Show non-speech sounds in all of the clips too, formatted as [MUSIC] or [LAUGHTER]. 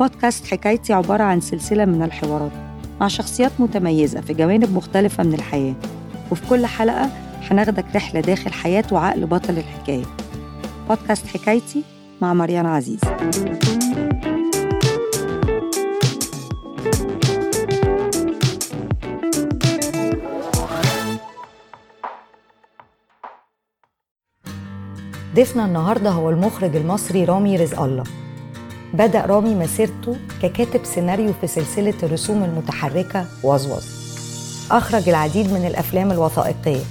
بودكاست حكايتي عبارة عن سلسلة من الحوارات مع شخصيات متميزة في جوانب مختلفة من الحياة. وفي كل حلقة هناخدك رحلة داخل حياة وعقل بطل الحكاية. بودكاست حكايتي مع مريان عزيز. ضيفنا النهارده هو المخرج المصري رامي رزق الله. بدأ رامي مسيرته ككاتب سيناريو في سلسلة الرسوم المتحركة وزوز أخرج العديد من الأفلام الوثائقية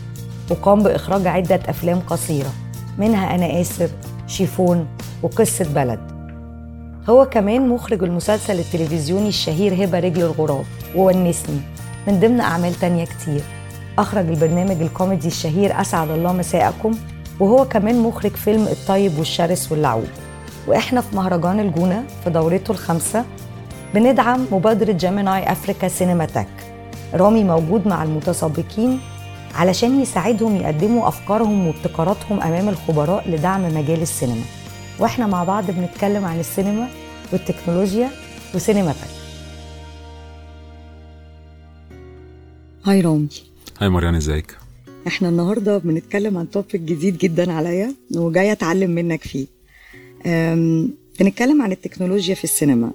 وقام بإخراج عدة أفلام قصيرة منها أنا آسر شيفون وقصة بلد. هو كمان مخرج المسلسل التلفزيوني الشهير هبة رجل الغراب وونسني من ضمن أعمال تانية كتير. أخرج البرنامج الكوميدي الشهير أسعد الله مساءكم وهو كمان مخرج فيلم الطيب والشرس واللعوب. وإحنا في مهرجان الجونة في دورته الخامسة بندعم مبادرة جيميناي افريكا سينماتك. رامي موجود مع المتسابقين علشان يساعدهم يقدموا أفكارهم وابتكاراتهم أمام الخبراء لدعم مجال السينما. وإحنا مع بعض بنتكلم عن السينما والتكنولوجيا وسينماتك Hi رامي. Hi مريان إزيك؟ إحنا النهارده بنتكلم عن topic جديد جدا عليا وجاي أتعلم منك فيه. بنتكلم عن التكنولوجيا في السينما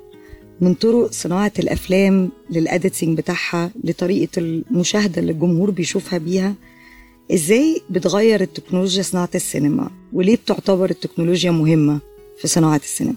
من طرق صناعة الأفلام لل editing بتاعها لطريقة المشاهدة اللي الجمهور بيشوفها بيها. إزاي بتغير التكنولوجيا صناعة السينما؟ وليه بتعتبر التكنولوجيا مهمة في صناعة السينما؟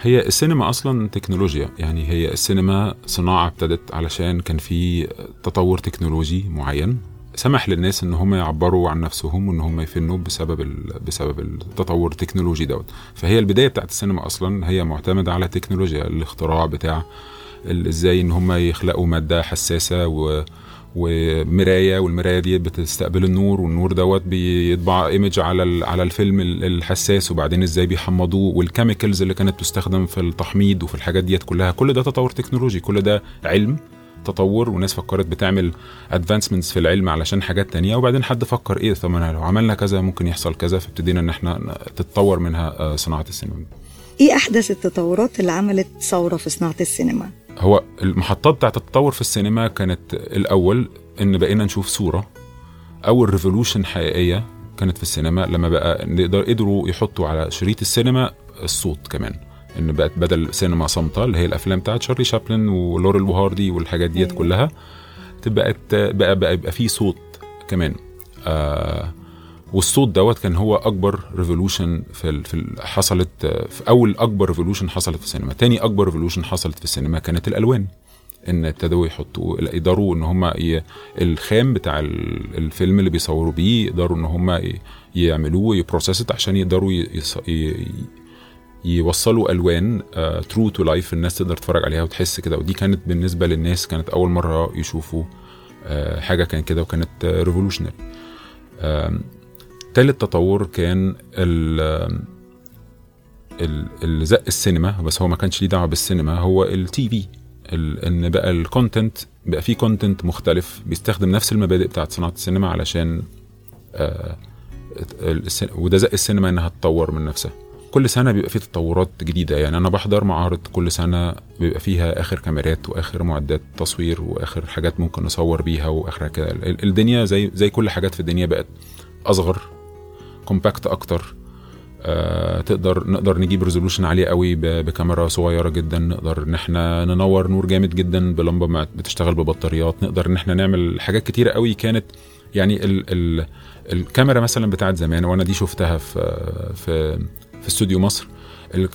هي السينما أصلا تكنولوجيا يعني هي السينما صناعة ابتدت علشان كان في تطور تكنولوجي معين. سمح للناس إن هم يعبروا عن نفسهم وإن هم يفنوا بسبب بسبب التطور التكنولوجي دوت. فهي البداية بتاعت السينما أصلا هي معتمدة على التكنولوجيا الاختراع بتاع إزاي إن هم يخلقوا مادة حساسة و ومراية والمراية دي بتستقبل النور والنور دوت بيطبع image على على الفيلم الحساس وبعدين إزاي بيحمضوه وال chemicals اللي كانت تستخدم في التحميض وفي الحاجات ديت كلها. كل ده تطور تكنولوجي كل ده علم. تطور وناس فكرت بتعمل advancements في العلم علشان حاجات تانية وبعدين حد فكر إيه طب لو عملنا كذا ممكن يحصل كذا فابتدينا إن إحنا تتطور منها صناعة السينما. إيه أحدث التطورات اللي عملت ثورة في صناعة السينما؟ هو المحطات بتاعت التطور في السينما كانت الأول إن بقينا نشوف صورة اول revolution حقيقية كانت في السينما لما بقى نقدر قدروا يحطوا على شريط السينما الصوت كمان. ان بقت بدل سينما صامته اللي هي الأفلام بتاعت شارلي شابلن ولوريل وهاردي والحاجات ديت كلها تبقى بقى بقى يبقى فيه صوت كمان. آه والصوت دوت كان هو أكبر revolution في في حصلت في أول أكبر revolution حصلت في السينما. تاني أكبر revolution حصلت في السينما كانت الألوان. إن ابتدوا يحطوا يقدروا إن هم الخام بتاع الفيلم اللي بيصوروا بيه يقدروا إن هم يعملوه ي processed عشان يقدروا يوصلوا ألوان true to life الناس تقدر تتفرج عليها وتحس كده. ودي كانت بالنسبة للناس كانت أول مرة يشوفوا آه، حاجة كان كده وكانت revolutionary تالت تطور كان ال الزق السينما بس هو ما كانش ليه دعوة بالسينما هو ال TV إن بقى ال content بقى فيه content مختلف بيستخدم نفس المبادئ بتاعت صناعة السينما علشان آه وده زق السينما إنها تطور من نفسها. كل سنة بيبقى فيه تطورات جديدة. يعني أنا بحضر معارض كل سنة بيبقى فيها آخر كاميرات وآخر معدات تصوير وآخر حاجات ممكن نصور بيها وآخر كده الدنيا زي زي كل حاجات في الدنيا بقت أصغر compact أكتر. آه تقدر نقدر نجيب resolution عالية قوي بكاميرا صغيرة جدا. نقدر إن إحنا ننور نور جامد جدا بلمبة بتشتغل ببطاريات. نقدر إن إحنا نعمل حاجات كتيرة قوي كانت يعني ال ال الكاميرا مثلا بتاعت زمان وأنا دي شفتها في في في استوديو مصر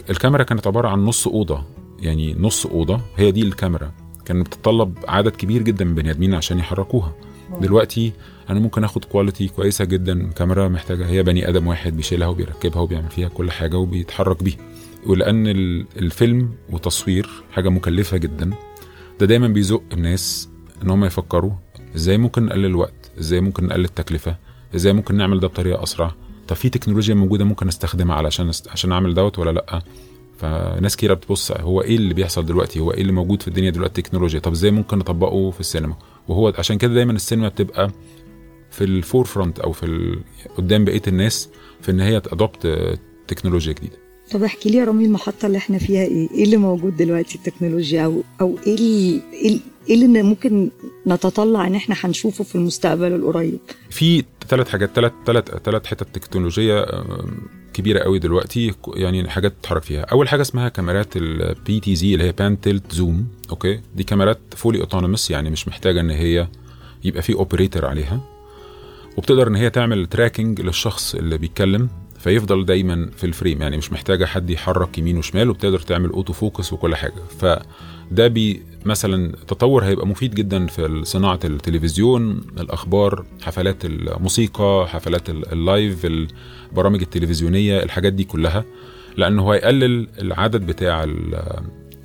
الكاميرا كانت عبارة عن نص أوضة يعني نص أوضة هي دي الكاميرا. كانت بتتطلب عدد كبير جدا من البني آدمين عشان يحركوها. دلوقتي أنا ممكن آخد كواليتي كويسة جدا كاميرا محتاجة هي بني آدم واحد بيشيلها وبيركبها وبيعمل فيها كل حاجة وبيتحرك بيها ولأن الفيلم وتصوير حاجة مكلفة جدا ده دايما بيزق الناس إن هم يفكروا إزاي ممكن نقلل الوقت إزاي ممكن نقلل التكلفة إزاي ممكن نعمل ده بطريقة أسرع. طب في تكنولوجيا موجودة ممكن أستخدمها علشان عشان أعمل دوت ولا لأ؟ فناس كتير بتبص هو إيه اللي بيحصل دلوقتي؟ هو إيه اللي موجود في الدنيا دلوقتي تكنولوجيا؟ طب إزاي ممكن نطبقه في السينما؟ وهو عشان كده دايما السينما بتبقى في ال forefront أو في ال... قدام بقية الناس في إن هي ت adopt تكنولوجيا جديدة. طب احكي لي يا رامي المحطة اللي إحنا فيها إيه؟ إيه اللي موجود دلوقتي التكنولوجيا؟ أو أو إيه ال- إيه ال- اللي ممكن نتطلع إن إحنا هنشوفه في المستقبل القريب؟ في ثلاث حاجات ثلاث ثلاث ثلاث حتت تكنولوجية كبيرة قوي دلوقتي يعني حاجات تتحرك فيها. أول حاجة اسمها كاميرات ال PTZ اللي هي pan tilt zoom okay؟ دي كاميرات fully autonomous يعني مش محتاجة إن هي يبقى في operator عليها. وبتقدر إن هي تعمل tracking للشخص اللي بيتكلم فيفضل دايما في ال frame يعني مش محتاجة حد يحرك يمين وشمال وبتقدر تعمل auto focus وكل حاجة. فده بي مثلا تطور هيبقى مفيد جدا في صناعة التلفزيون الأخبار حفلات الموسيقى حفلات ال- ال live البرامج التلفزيونية الحاجات دي كلها لأنه هيقلل العدد بتاع ال-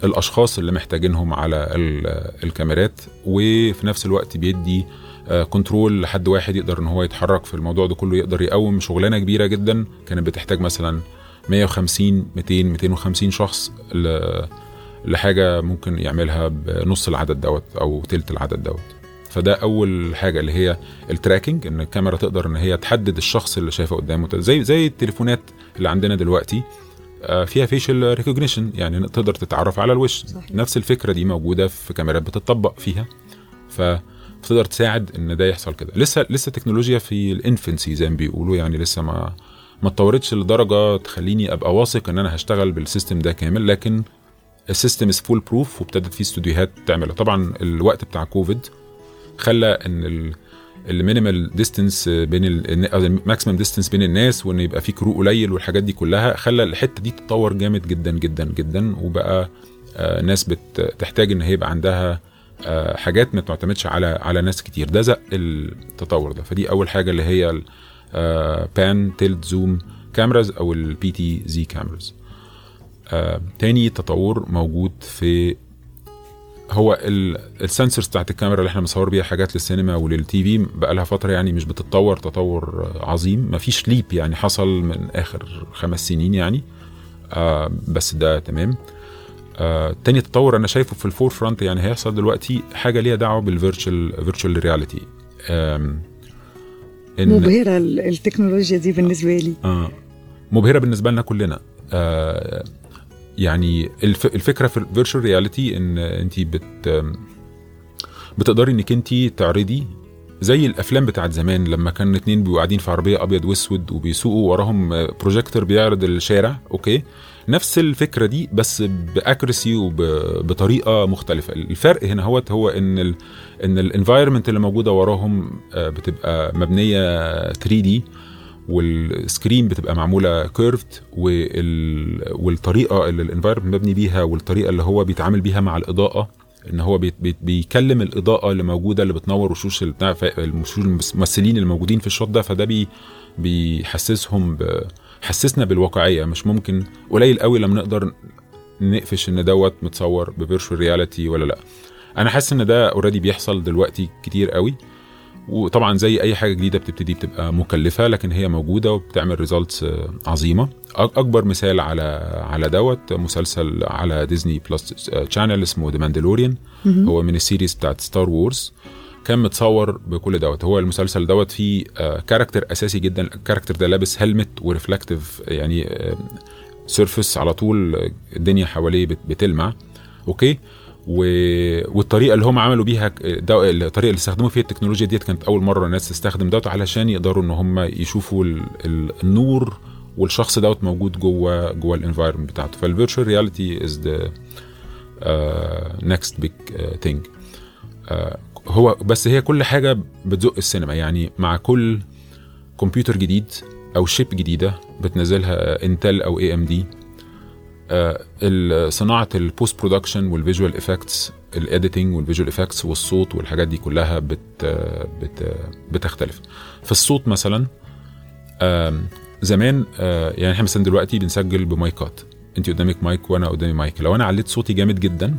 الأشخاص اللي محتاجينهم على ال- الكاميرات وفي نفس الوقت بيدي آه، control لحد واحد يقدر إن هو يتحرك في الموضوع ده كله يقدر يقوم شغلانة كبيرة جدا كانت بتحتاج مثلا 150 200 250 شخص لحاجة ممكن يعملها بنص العدد دوت أو تلت العدد دوت. فده أول حاجة اللي هي ال tracking إن الكاميرا تقدر إن هي تحدد الشخص اللي شايفه قدامه. زي زي التليفونات اللي عندنا دلوقتي آه، فيها facial recognition يعني تقدر تتعرف على الوش. صحيح. نفس الفكرة دي موجودة في كاميرات بتطبق فيها. فتقدر تساعد إن ده يحصل كده. لسه لسه تكنولوجيا في ال infancy زي ما بيقولوا يعني لسه ما ما اتطورتش لدرجة تخليني أبقى واثق إن أنا هشتغل بال system ده كامل. لكن ال system is foolproof وابتدت فيه استوديوهات تعملها. طبعا الوقت بتاع كوفيد خلى إن ال minimal distance بين ال maximum distance بين الناس وإن يبقى في crew قليل والحاجات دي كلها خلى الحتة دي تتطور جامد جدا جدا جدا وبقى آه، ناس بتحتاج إن هي يبقى عندها آه، حاجات ما تعتمدش على على ناس كتير. ده زق التطور ده. فدي أول حاجة اللي هي pan tilt zoom cameras أو ال PTZ cameras تاني تطور موجود في هو ال sensors بتاعت الكاميرا اللي إحنا بنصور بيها حاجات للسينما ولل TV بقى لها فترة يعني مش بتتطور تطور عظيم مفيش leap يعني حصل من آخر خمس سنين يعني. آه بس ده تمام. آه تاني تطور أنا شايفه في ال forefront يعني هيحصل دلوقتي حاجة ليها دعوة بال virtual virtual reality مبهرة ال- التكنولوجيا دي بالنسبة لي. آه مبهرة بالنسبة لنا كلنا. آه يعني الف الفكرة في ال virtual reality إن انت بت بتقدري إنك انت تعرضي زي الأفلام بتاعت زمان لما كان اتنين بيبقوا قاعدين في عربية أبيض وأسود وبيسوقوا وراهم بروجيكتور بيعرض الشارع okay؟ نفس الفكرة دي بس باكرسي وبطريقه مختلفة. الفرق هنا هو هو إن ال إن ال environment اللي موجودة وراهم آه، بتبقى مبنية 3D وال screen بتبقى معمولة curved والطريقة اللي ال environment مبني بيها والطريقة اللي هو بيتعامل بيها مع الإضاءة إن هو بيت بيت بيكلم الإضاءة اللي موجودة اللي بتنور وشوش بتاع الممثلين اللي موجودين في الشوت ده فده بي بيحسسهم حسسنا بالواقعية. مش ممكن قليل قوي لما نقدر نقفش إن دوت متصور ب virtual reality ولا لأ. أنا حاسس إن ده already بيحصل دلوقتي كتير قوي. وطبعا زي أي حاجة جديدة بتبتدي بتبقى مكلفة لكن هي موجودة وبتعمل results عظيمة. أك- أكبر مثال على على دوت مسلسل على ديزني بلس channel اسمه The Mandalorian هو من ال series بتاعت Star Wars كان متصور بكل دوت. هو المسلسل دوت فيه آه، character أساسي جدا. ال character ده لابس helmet و reflective يعني surface على طول الدنيا حواليه بت- بتلمع. okay؟ و... والطريقة اللي هم عملوا بيها ده الطريقة اللي استخدموا فيها التكنولوجيا ديت كانت أول مرة الناس تستخدم دوت علشان يقدروا إن هم يشوفوا ال... ال... النور والشخص دوت موجود جوه جوه ال environment بتاعته. فال virtual reality is the next big thing هو بس هي كل حاجة بتزق السينما. يعني مع كل كمبيوتر جديد أو chip جديدة بتنزلها Intel أو AMD صناعة البوست برودكشن والفيجوال افكتس الايديتنج والفيجوال افكتس والصوت والحاجات دي كلها بت بت بتختلف. في الصوت مثلا زمان آه، يعني إحنا مثلا دلوقتي بنسجل بمايكات. أنت قدامك مايك وأنا قدامي مايك. لو أنا عليت صوتي جامد جدا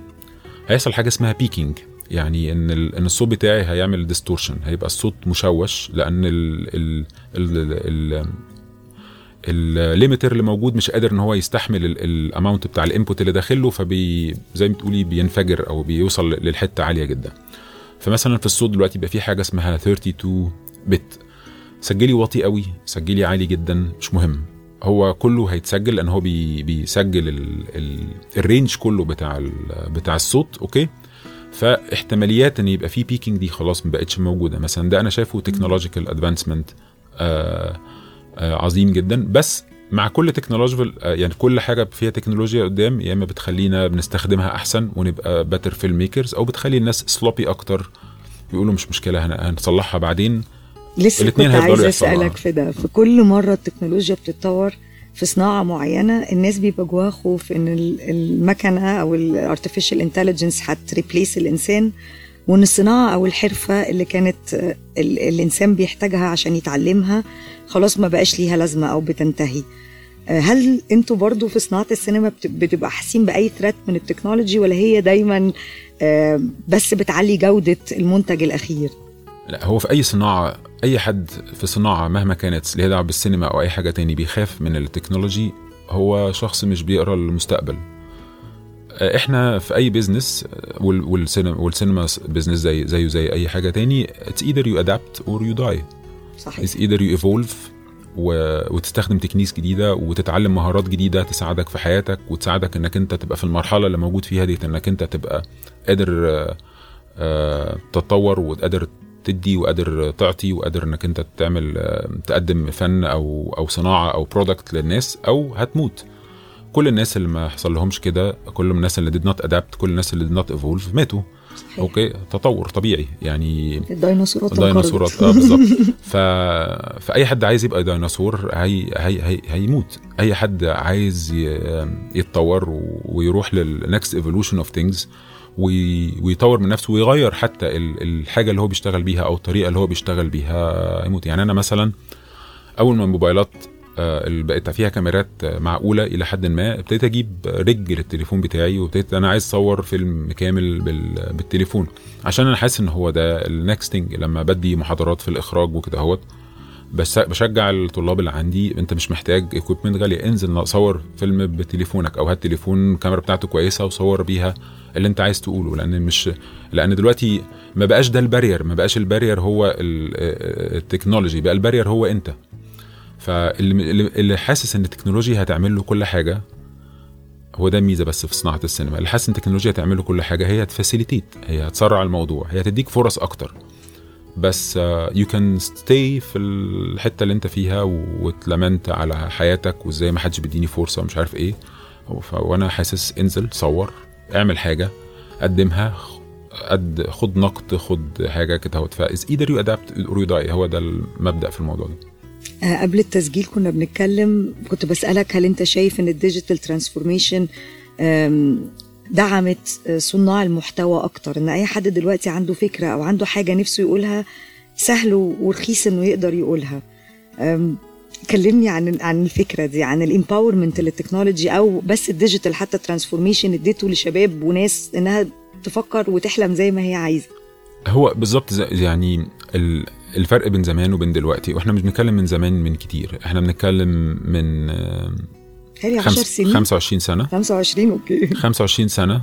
هيحصل حاجة اسمها peaking يعني إن إن الصوت بتاعي هيعمل distortion هيبقى الصوت مشوش لأن ال ال ال ال ال limiter اللي موجود مش قادر إن هو يستحمل ال amount بتاع ال input اللي داخله فبي زي ما تقولي بينفجر أو بيوصل للحتة عالية جدا. فمثلا في الصوت دلوقتي بقى في حاجة اسمها 32 bit سجلي واطي قوي سجلي عالي جدا مش مهم. هو كله هيتسجل لأن هو بي بيسجل ال ال ال range كله بتاع بتاع الصوت okay؟ فاحتماليات إن يبقى في peaking دي خلاص ما بقتش موجودة. مثلا ده أنا شايفه technological advancement عظيم جدا. بس مع كل تكنولوجيا يعني كل حاجة فيها تكنولوجيا قدام يا إما بتخلينا بنستخدمها أحسن ونبقى better filmmakers أو بتخلي الناس sloppy أكتر. بيقولوا مش مشكلة هن- هنصلحها بعدين. لسه كنت عايزة يحصلوا. اسالك في ده. في كل مرة التكنولوجيا بتتطور في صناعة معينة الناس بيبقى جواها خوف إن ال- المكنة أو ال artificial intelligence هت replace الإنسان. وان الصناعه أو الحرفة اللي كانت ال- الإنسان بيحتاجها عشان يتعلمها خلاص ما بقاش ليها لازمة أو بتنتهي. آه، هل أنتوا برضو في صناعة السينما بت- بتبقى حاسين بأي threat من ال technology ولا هي دايما آه، بس بتعلي جودة المنتج الأخير؟ لا هو في أي صناعة أي حد في صناعة مهما كانت اللي ليها دعوة بالسينما أو أي حاجة تاني بيخاف من التكنولوجي هو شخص مش بيقرأ المستقبل إحنا في اي business وال- والسينما والسينما business زي زيه زي اي حاجة تاني it's either you adapt or you die. صحيح. It's either you evolve و... وتستخدم techniques جديدة وتتعلم مهارات جديدة تساعدك في حياتك وتساعدك انك انت تبقى في المرحلة اللي موجود فيها دي انك انت تبقى قادر آه، آه، تتطور وقادر تدي وقادر تعطي وقادر انك انت تعمل آه، تقدم فن أو أو صناعة أو product للناس أو هتموت. كل الناس اللي ما حصل لهمش كده كل الناس اللي did not adapt كل الناس اللي did not evolve ماتوا. صحيح. okay؟ تطور طبيعي. يعني الديناصورات الديناصورات. آه بالظبط. [LAUGHS] ف... فأي حد عايز يبقى ديناصور هي... هي... هي... هيموت. أي حد عايز ي... يتطور و... ويروح لل next evolution of things وي... ويطور من نفسه ويغير حتى ال... الحاجة اللي هو بيشتغل بيها أو الطريقة اللي هو بيشتغل بيها يموت يعني أنا مثلا أول ما الموبايلات اللي بقت فيها كاميرات آه، معقولة إلى حد ما. ابتديت أجيب rig للتليفون بتاعي وابتديت أنا عايز أصور فيلم كامل بال- بالتليفون عشان أنا حاسس إن هو ده ال next thing لما بدي محاضرات في الإخراج وكده أهوت. بس بشجع الطلاب اللي عندي أنت مش محتاج equipment غالية انزل صور فيلم بتليفونك أو هات تليفون الكاميرا بتاعته كويسة وصور بيها اللي أنت عايز تقوله لأن مش لأن دلوقتي ما بقاش ده ال barrier ما بقاش ال barrier هو ال- technology بقى ال barrier هو أنت. فاللي اللي- حاسس إن التكنولوجيا هتعمل له كل حاجة هو ده الميزه بس في صناعة السينما. اللي حاسس إن التكنولوجيا هتعمل له كل حاجة هي هت facilitate هي هتسرع الموضوع هي هتديك فرص أكتر. بس you can stay في الحتة اللي أنت فيها واتلمنت على حياتك وإزاي ما حدش بيديني فرصة ومش عارف إيه. وأنا حاسس انزل صور اعمل حاجة قدمها قد خد نقد خد حاجة كده ف it's either you adapt or you هو ده المبدأ في الموضوع ده. قبل التسجيل كنا بنتكلم كنت بسألك هل أنت شايف إن ال digital transformation دعمت آه، صناع المحتوى أكتر؟ إن أي حد دلوقتي عنده فكرة أو عنده حاجة نفسه يقولها سهل ورخيص إنه يقدر يقولها. كلمني عن عن الفكرة دي عن ال empowerment لل technology أو بس ال digital حتى transformation اديته لشباب وناس إنها تفكر وتحلم زي ما هي عايزة. هو بالظبط يعني ال- الفرق بين زمان وبين دلوقتي وإحنا مش بنتكلم من زمان من كتير إحنا بنتكلم من آه، هي 10 خمس- سنين. 25 سنة. 25 okay. 25 سنة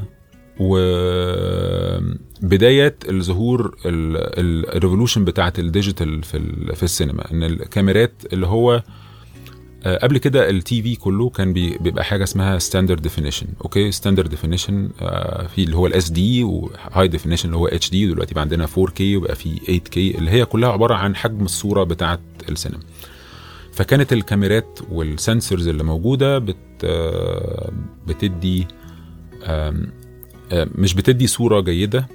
وبداية الظهور ال revolution بتاعت ال digital في في السينما إن الكاميرات اللي هو قبل كده ال TV كله كان بي- بيبقى حاجة اسمها standard definition okay standard definition في اللي هو ال SD و high definition اللي هو HD ودلوقتي بقى عندنا 4K وبقى في 8K اللي هي كلها عبارة عن حجم الصورة بتاعت السينما. فكانت الكاميرات وال sensors اللي موجودة بت آه، بتدي آه، مش بتدي صورة جيدة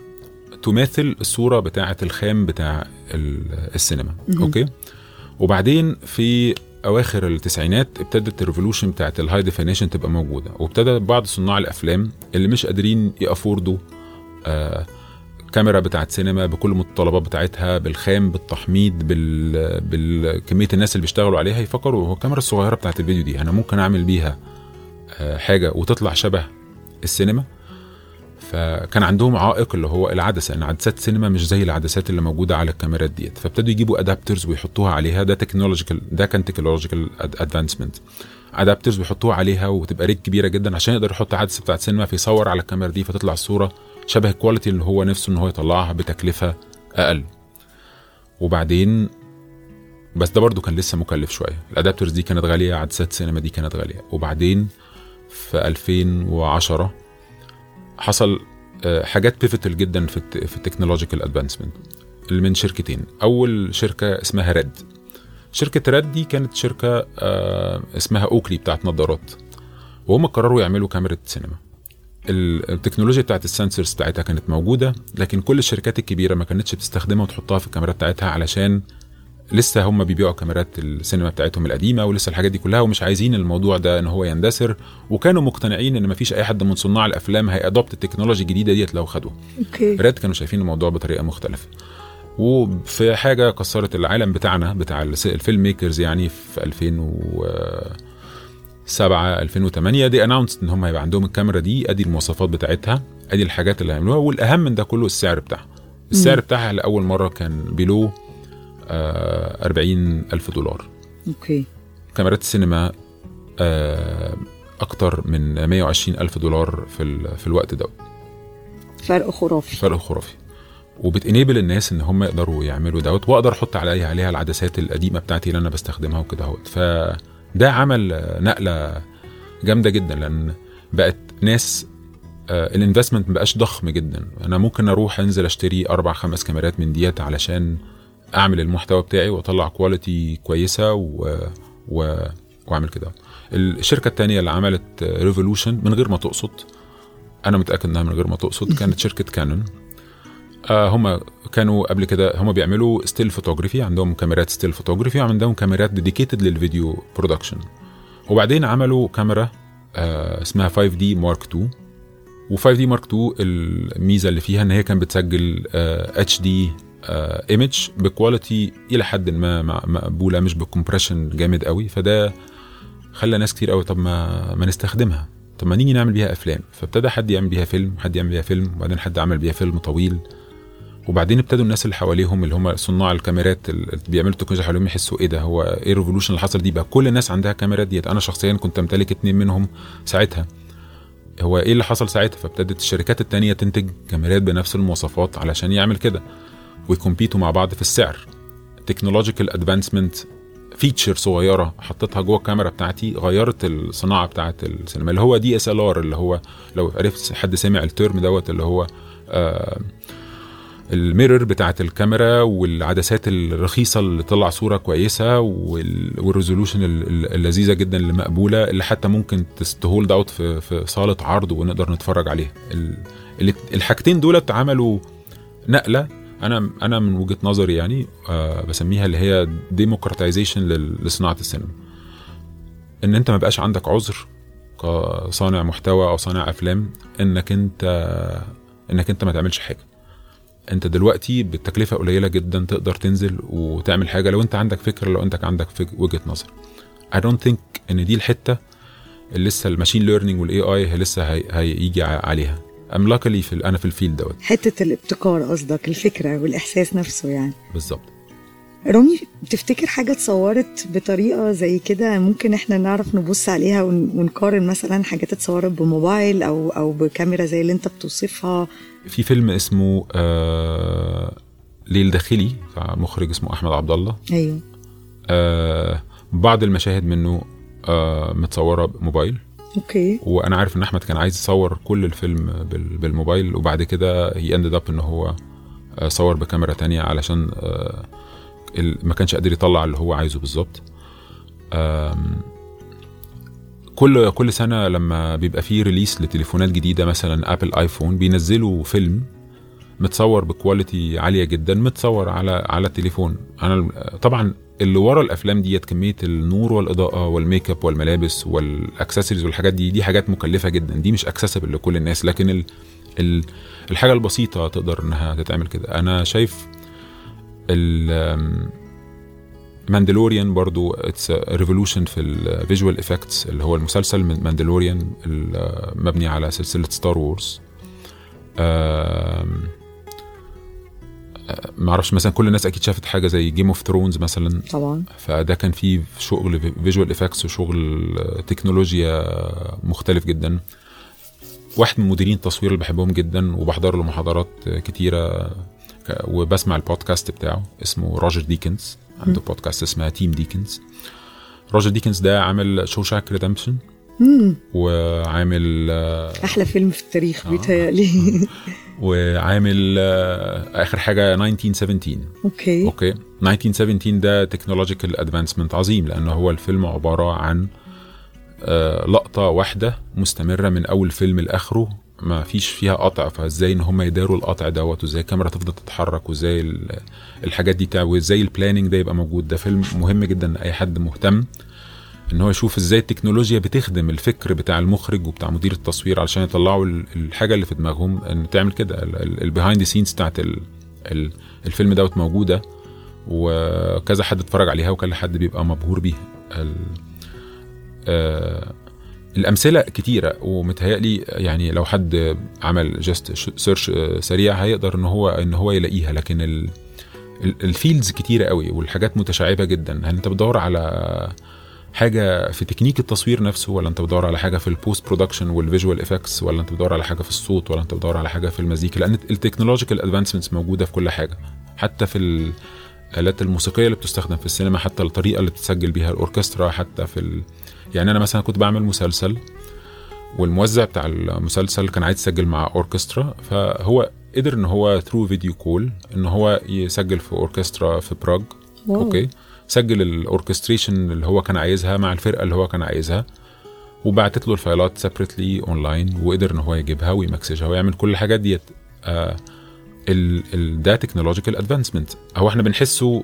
تماثل الصورة بتاعة الخام بتاع ال- السينما okay وبعدين في أواخر التسعينات ابتدت ال revolution بتاعت ال high definition تبقى موجودة وابتدى بعض صناع الأفلام اللي مش قادرين ي afford وا آه كاميرا بتاعت سينما بكل المتطلبات بتاعتها بالخام بالتحميض بال... بالكميه الناس اللي بيشتغلوا عليها يفكروا هو الكاميرا الصغيرة بتاعت الفيديو دي أنا ممكن أعمل بيها آه حاجة وتطلع شبه السينما؟ فكان عندهم عائق اللي هو العدسة إن عدسات السينما مش زي العدسات اللي موجودة على الكاميرات ديت. فابتدوا يجيبوا adapters ويحطوها عليها. ده technological ده كان technological advancement adapters بيحطوها عليها وتبقى rig كبيرة جدا عشان يقدر يحط عدسة بتاعت سينما فيصور على الكاميرا دي فتطلع الصورة شبه ال quality اللي هو نفسه إن هو يطلعها بتكلفة أقل. وبعدين بس ده برضو كان لسه مكلف شوية. ال adapters دي كانت غالية عدسات سينما دي كانت غالية. وبعدين في 2010 حصل آه، حاجات pivotal جدا في في ال technological advancement من شركتين. أول شركة اسمها RED شركة RED دي كانت شركة آه، اسمها Oakley بتاعت نظارات. وهم قرروا يعملوا كاميرا سينما. ال- التكنولوجيا بتاعت ال sensors بتاعتها كانت موجودة لكن كل الشركات الكبيرة ما كانتش بتستخدمها وتحطها في الكاميرا بتاعتها علشان لسه هم بيبيعوا كاميرات السينما بتاعتهم القديمة ولسه الحاجات دي كلها ومش عايزين الموضوع ده إن هو يندثر. وكانوا مقتنعين إن مفيش أي حد من صناع الأفلام هي adopt التكنولوجيا الجديدة ديت لو خدوها okay. RED كانوا شايفين الموضوع بطريقة مختلفة. وفي حاجة كسرت العالم بتاعنا بتاع ال filmmakers يعني في 2007 2008 دي announce إن هم هيبقى عندهم الكاميرا دي. أدي المواصفات بتاعتها أدي الحاجات اللي هيعملوها والأهم من ده كله السعر بتاعها. السعر بتاعها لأول مرة كان below آه 40 ألف دولار. okay. كاميرات السينما آه أكتر من 120 ألف دولار في ال- في الوقت ده. فرق خرافي. فرق خرافي. وبت enable الناس إن هم يقدروا يعملوا دوت وأقدر أحط عليها عليها العدسات القديمة بتاعتي اللي أنا بستخدمها وكده أهوت. فده عمل آه، نقلة جامدة جدا لأن بقت ناس آه، ال investment مبقاش ضخم جدا. أنا ممكن أروح أنزل أشتري أربع خمس كاميرات من ديت علشان أعمل المحتوى بتاعي وأطلع quality كويسة و... و... وأعمل كده. الشركة الثانية اللي عملت revolution من غير ما تقصد أنا متأكد إنها من غير ما تقصد كانت شركة Canon آه هم كانوا قبل كده هم بيعملوا still photography عندهم كاميرات still photography وعندهم كاميرات dedicated لل video production وبعدين عملوا كاميرا آه اسمها 5D Mark 2 و 5D Mark 2 الميزة اللي فيها إن هي كانت بتسجل HD image ب quality إلى حد ما مقبولة مش ب compression جامد قوي. فده خلى ناس كتير قوي طب ما ما نستخدمها. طب ما نيجي نعمل بيها أفلام. فابتدى حد يعمل بيها فيلم حد يعمل بيها فيلم وبعدين حد عمل بيها فيلم طويل. وبعدين ابتدوا الناس اللي حواليهم اللي هم صناع الكاميرات اللي بيعملوا التكنولوجيا حواليهم يحسوا إيه ده؟ هو إيه ال revolution اللي حصل دي؟ بقى كل الناس عندها كاميرات ديت. أنا شخصيا كنت أمتلك اتنين منهم ساعتها. هو إيه اللي حصل ساعتها؟ فابتدت الشركات التانية تنتج كاميرات بنفس المواصفات علشان يعمل كده. وي compete وا مع بعض في السعر. technological advancement feature صغيرة حطيتها جوه الكاميرا بتاعتي غيرت الصناعة بتاعت السينما اللي هو DSLR اللي هو لو عرفت حد سمع ال term دوت اللي هو آه ال mirror بتاعت الكاميرا والعدسات الرخيصة اللي تطلع صورة كويسة وال- وال resolution ال- ال- اللذيذة جدا اللي مقبوله اللي حتى ممكن ت hold out في في صالة عرض ونقدر نتفرج عليها. ال- ال- الحاجتين دولت عملوا نقلة أنا أنا من وجهة نظري يعني آه بسميها اللي هي ديموكراتيزيشن لصناعة السينما. إن أنت ما بقاش عندك عذر كصانع محتوى أو صانع أفلام إنك أنت إنك أنت ما تعملش حاجة. أنت دلوقتي بالتكلفه قليلة جدا تقدر تنزل وتعمل حاجة لو أنت عندك فكره لو أنت عندك وجهة نظر. I don't think إن دي الحتة اللي لسه ال machine learning وال AI لسه هي- هيجي عليها. ام luckily في أنا في ال field دوت. حتة الابتكار قصدك الفكرة والإحساس نفسه يعني. بالظبط. رامي تفتكر حاجة اتصورت بطريقة زي كده ممكن إحنا نعرف نبص عليها ون- ونقارن مثلا حاجات اتصورت بموبايل أو أو بكاميرا زي اللي أنت بتوصفها؟ في فيلم اسمه آه ليل داخلي مخرج اسمه أحمد عبد الله أيوه. آه بعض المشاهد منه آه متصورة بموبايل. okay. وأنا عارف إن أحمد كان عايز يصور كل الفيلم بال- بالموبايل وبعد كده he ended up إن هو آه، صور بكاميرا تانية علشان آه، ما كانش قادر يطلع اللي هو عايزه بالظبط. كل كل سنة لما بيبقى فيه release لتليفونات جديدة مثلا Apple iPhone بينزلوا فيلم متصور ب quality عالية جدا متصور على على التليفون. أنا طبعا اللي ورا الأفلام ديت كمية النور والإضاءة وال make up والملابس والاكسسوارز والحاجات دي دي حاجات مكلفة جدا. دي مش accessible لكل الناس لكن ال ال الحاجة البسيطة تقدر إنها تتعمل كده. أنا شايف ال Mandalorian برضو it's revolution في ال visual effects اللي هو المسلسل من Mandalorian مبني على سلسلة Star Wars ما أعرفش مثلا كل الناس أكيد شافت حاجة زي Game of Thrones مثلا. طبعا. فده كان فيه شغل visual effects وشغل تكنولوجيا مختلف جدا. واحد من مديرين التصوير اللي بحبهم جدا وبحضر له محاضرات كتيرة وبسمع البودكاست بتاعه اسمه Roger Deakins عنده بودكاست اسمها Team Deakins Roger Deakins ده عامل Shawshank Redemption مم. وعامل أحلى فيلم في التاريخ آه. بيتهيألي. [LAUGHS] وعامل آه، آخر حاجة 1917 okay. okay. 1917 ده technological advancement عظيم لأن هو الفيلم عبارة عن آه، لقطة واحدة مستمرة من أول فيلم لآخره ما فيش فيها قطع فإزاي إن هم يداروا القطع دوت وإزاي الكاميرا تفضل تتحرك وإزاي ال- الحاجات دي وإزاي ال planning ده يبقى موجود. ده فيلم مهم جدا لأي حد مهتم. إن هو يشوف إزاي التكنولوجيا بتخدم الفكر بتاع المخرج وبتاع مدير التصوير علشان يطلعوا ال- الحاجة اللي في دماغهم إن تعمل كده. ال behind the scenes بتاعت ال- ال- الفيلم دوت موجودة وكذا حد اتفرج عليها وكذا حد بيبقى مبهور بيها. آه، الأمثلة كتيرة ومتهيألي يعني لو حد عمل just search سريع هيقدر إن هو إن هو يلاقيها. لكن ال ال fields كتيرة قوي والحاجات متشعبة جدا. هل أنت بتدور على حاجة في تكنيك التصوير نفسه ولا أنت بتدور على حاجة في ال post production وال visual effects ولا أنت بتدور على حاجة في الصوت ولا أنت بتدور على حاجة في المزيكا؟ لأن ال technological advancements موجودة في كل حاجة حتى في الآلات الموسيقية اللي بتستخدم في السينما حتى الطريقة اللي بتسجل بيها الأوركسترا حتى في ال... يعني أنا مثلا كنت بعمل مسلسل والموزع بتاع المسلسل كان عايز يسجل مع أوركسترا فهو قدر إن هو through video call إن هو يسجل في أوركسترا في براغ. okay. سجل ال orchestration اللي هو كان عايزها مع الفرقة اللي هو كان عايزها وبعتت له الفايلات separately online وقدر إن هو يجيبها ويمكسجها ويعمل كل الحاجات ديت. آه ده technological advancement هو إحنا بنحسه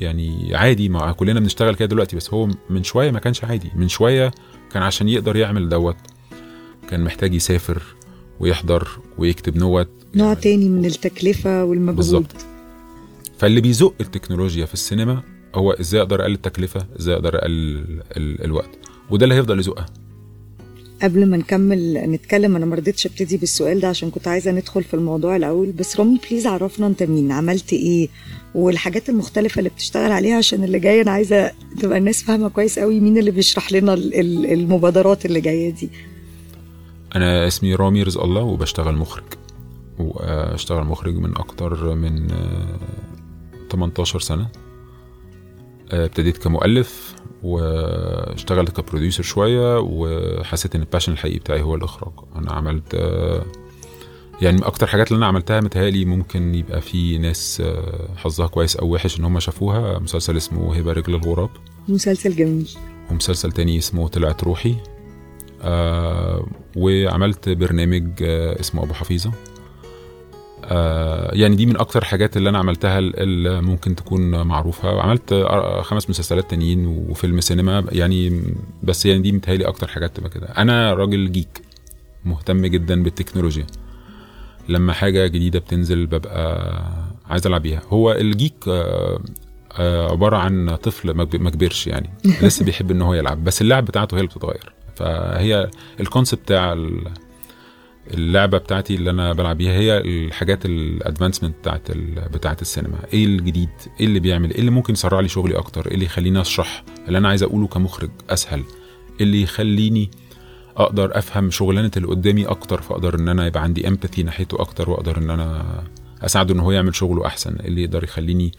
يعني عادي مع كلنا بنشتغل كده دلوقتي بس هو من شوية ما كانش عادي. من شوية كان عشان يقدر يعمل دوت كان محتاج يسافر ويحضر ويكتب note. نوع يعني تاني من التكلفة والمجهود. بالظبط. فاللي بيزق التكنولوجيا في السينما هو إزاي أقدر اقلل التكلفة؟ إزاي أقدر اقلل ال- الوقت؟ وده اللي هيفضل يزقها قبل ما نكمل نتكلم أنا ما رضيتش أبتدي بالسؤال ده عشان كنت عايزة ندخل في الموضوع الأول. بس رامي بليز عرفنا أنت مين عملت إيه والحاجات المختلفة اللي بتشتغل عليها عشان اللي جاي أنا عايزة تبقى الناس فاهمة كويس قوي مين اللي بيشرح لنا ال- ال- المبادرات اللي جاية دي. أنا اسمي رامي رزق الله وبشتغل مخرج. وأشتغل مخرج من أكتر من آه، 18 سنة. آه، ابتديت كمؤلف واشتغلت كبروديوسر شوية وحسيت إن الباشن الحقيقي بتاعي هو الإخراج. أنا عملت يعني أكتر حاجات اللي أنا عملتها متهيألي ممكن يبقى في ناس حظها كويس أو وحش إن هم شافوها. مسلسل اسمه هبة رجل الغراب. مسلسل جميل. ومسلسل تاني اسمه طلعت روحي. آه وعملت برنامج آه اسمه أبو حفيظة. يعني دي من أكتر الحاجات اللي أنا عملتها اللي ممكن تكون معروفة. وعملت آه، خمس مسلسلات تانيين وفيلم سينما. يعني بس يعني دي متهيألي أكتر حاجات تبقى كده. أنا راجل geek مهتم جدا بالتكنولوجيا. لما حاجة جديدة بتنزل ببقى عايز ألعب بيها. هو ال geek آه آه، عبارة عن طفل ما كب- ما كبرش يعني. [LAUGHS] لسه بيحب إن هو يلعب. بس اللعب بتاعته هي اللي بتتغير. فهي ال concept بتاع اللعبة بتاعتي اللي أنا بلعب بيها هي الحاجات ال advancement بتاعت بتاعت السينما. إيه الجديد؟ إيه اللي بيعمل؟ إيه اللي ممكن يسرع لي شغلي أكتر؟ إيه اللي يخليني أشرح اللي أنا عايز أقوله كمخرج أسهل؟ إيه اللي يخليني أقدر أفهم شغلانة اللي قدامي أكتر فأقدر إن أنا يبقى عندي امباثي ناحيته أكتر وأقدر إن أنا أساعده إن هو يعمل شغله أحسن؟ إيه اللي يقدر يخليني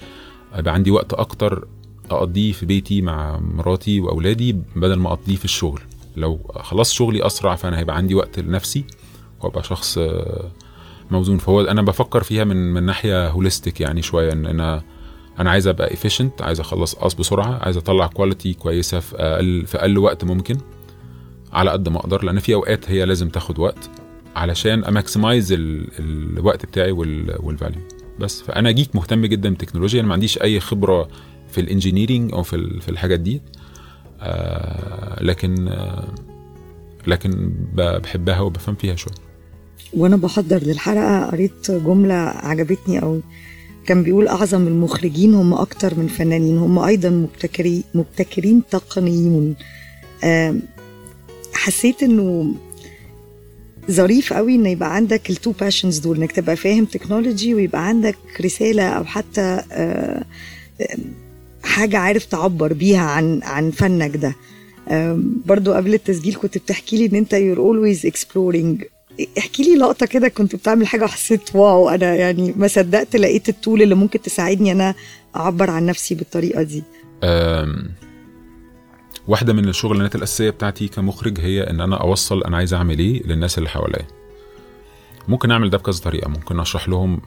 يبقى عندي وقت أكتر أقضيه في بيتي مع مراتي وأولادي بدل ما أقضيه في الشغل؟ لو خلصت شغلي أسرع فأنا هيبقى عندي وقت لنفسي وأبقى شخص آه، موزون. فهو أنا بفكر فيها من من ناحية holistic يعني شوية إن أنا أنا عايز أبقى efficient عايز أخلص قص بسرعة عايز أطلع quality كويسة في أقل في أقل وقت ممكن على قد ما أقدر لأن في أوقات هي لازم تاخد وقت علشان أ maximize الوقت بتاعي وال value بس فأنا geek مهتم جدا بالتكنولوجيا أنا ما عنديش أي خبرة في ال engineering أو في في الحاجات دي آه لكن آه لكن بحبها وبفهم فيها شوية. وأنا بحضر للحلقة قريت جملة عجبتني قوي كان بيقول أعظم المخرجين هم أكتر من فنانين هم أيضا مبتكرين مبتكرين تقنيون حسيت إنه ظريف قوي ان يبقى عندك ال two passions دول إنك تبقى فاهم تكنولوجي ويبقى عندك رسالة أو حتى حاجة عارف تعبر بيها عن عن فنك ده. برضو قبل التسجيل كنت بتحكي لي إن أنت you're always exploring احكي لي لقطة كده كنت بتعمل حاجة وحسيت واو أنا يعني ما صدقت لقيت التول اللي ممكن تساعدني أنا أعبر عن نفسي بالطريقة دي. واحدة من الشغلانات الأساسية بتاعتي كمخرج هي إن أنا أوصل أنا عايز أعمل إيه للناس اللي حواليا. ممكن أعمل ده بكذا طريقة ممكن أشرح لهم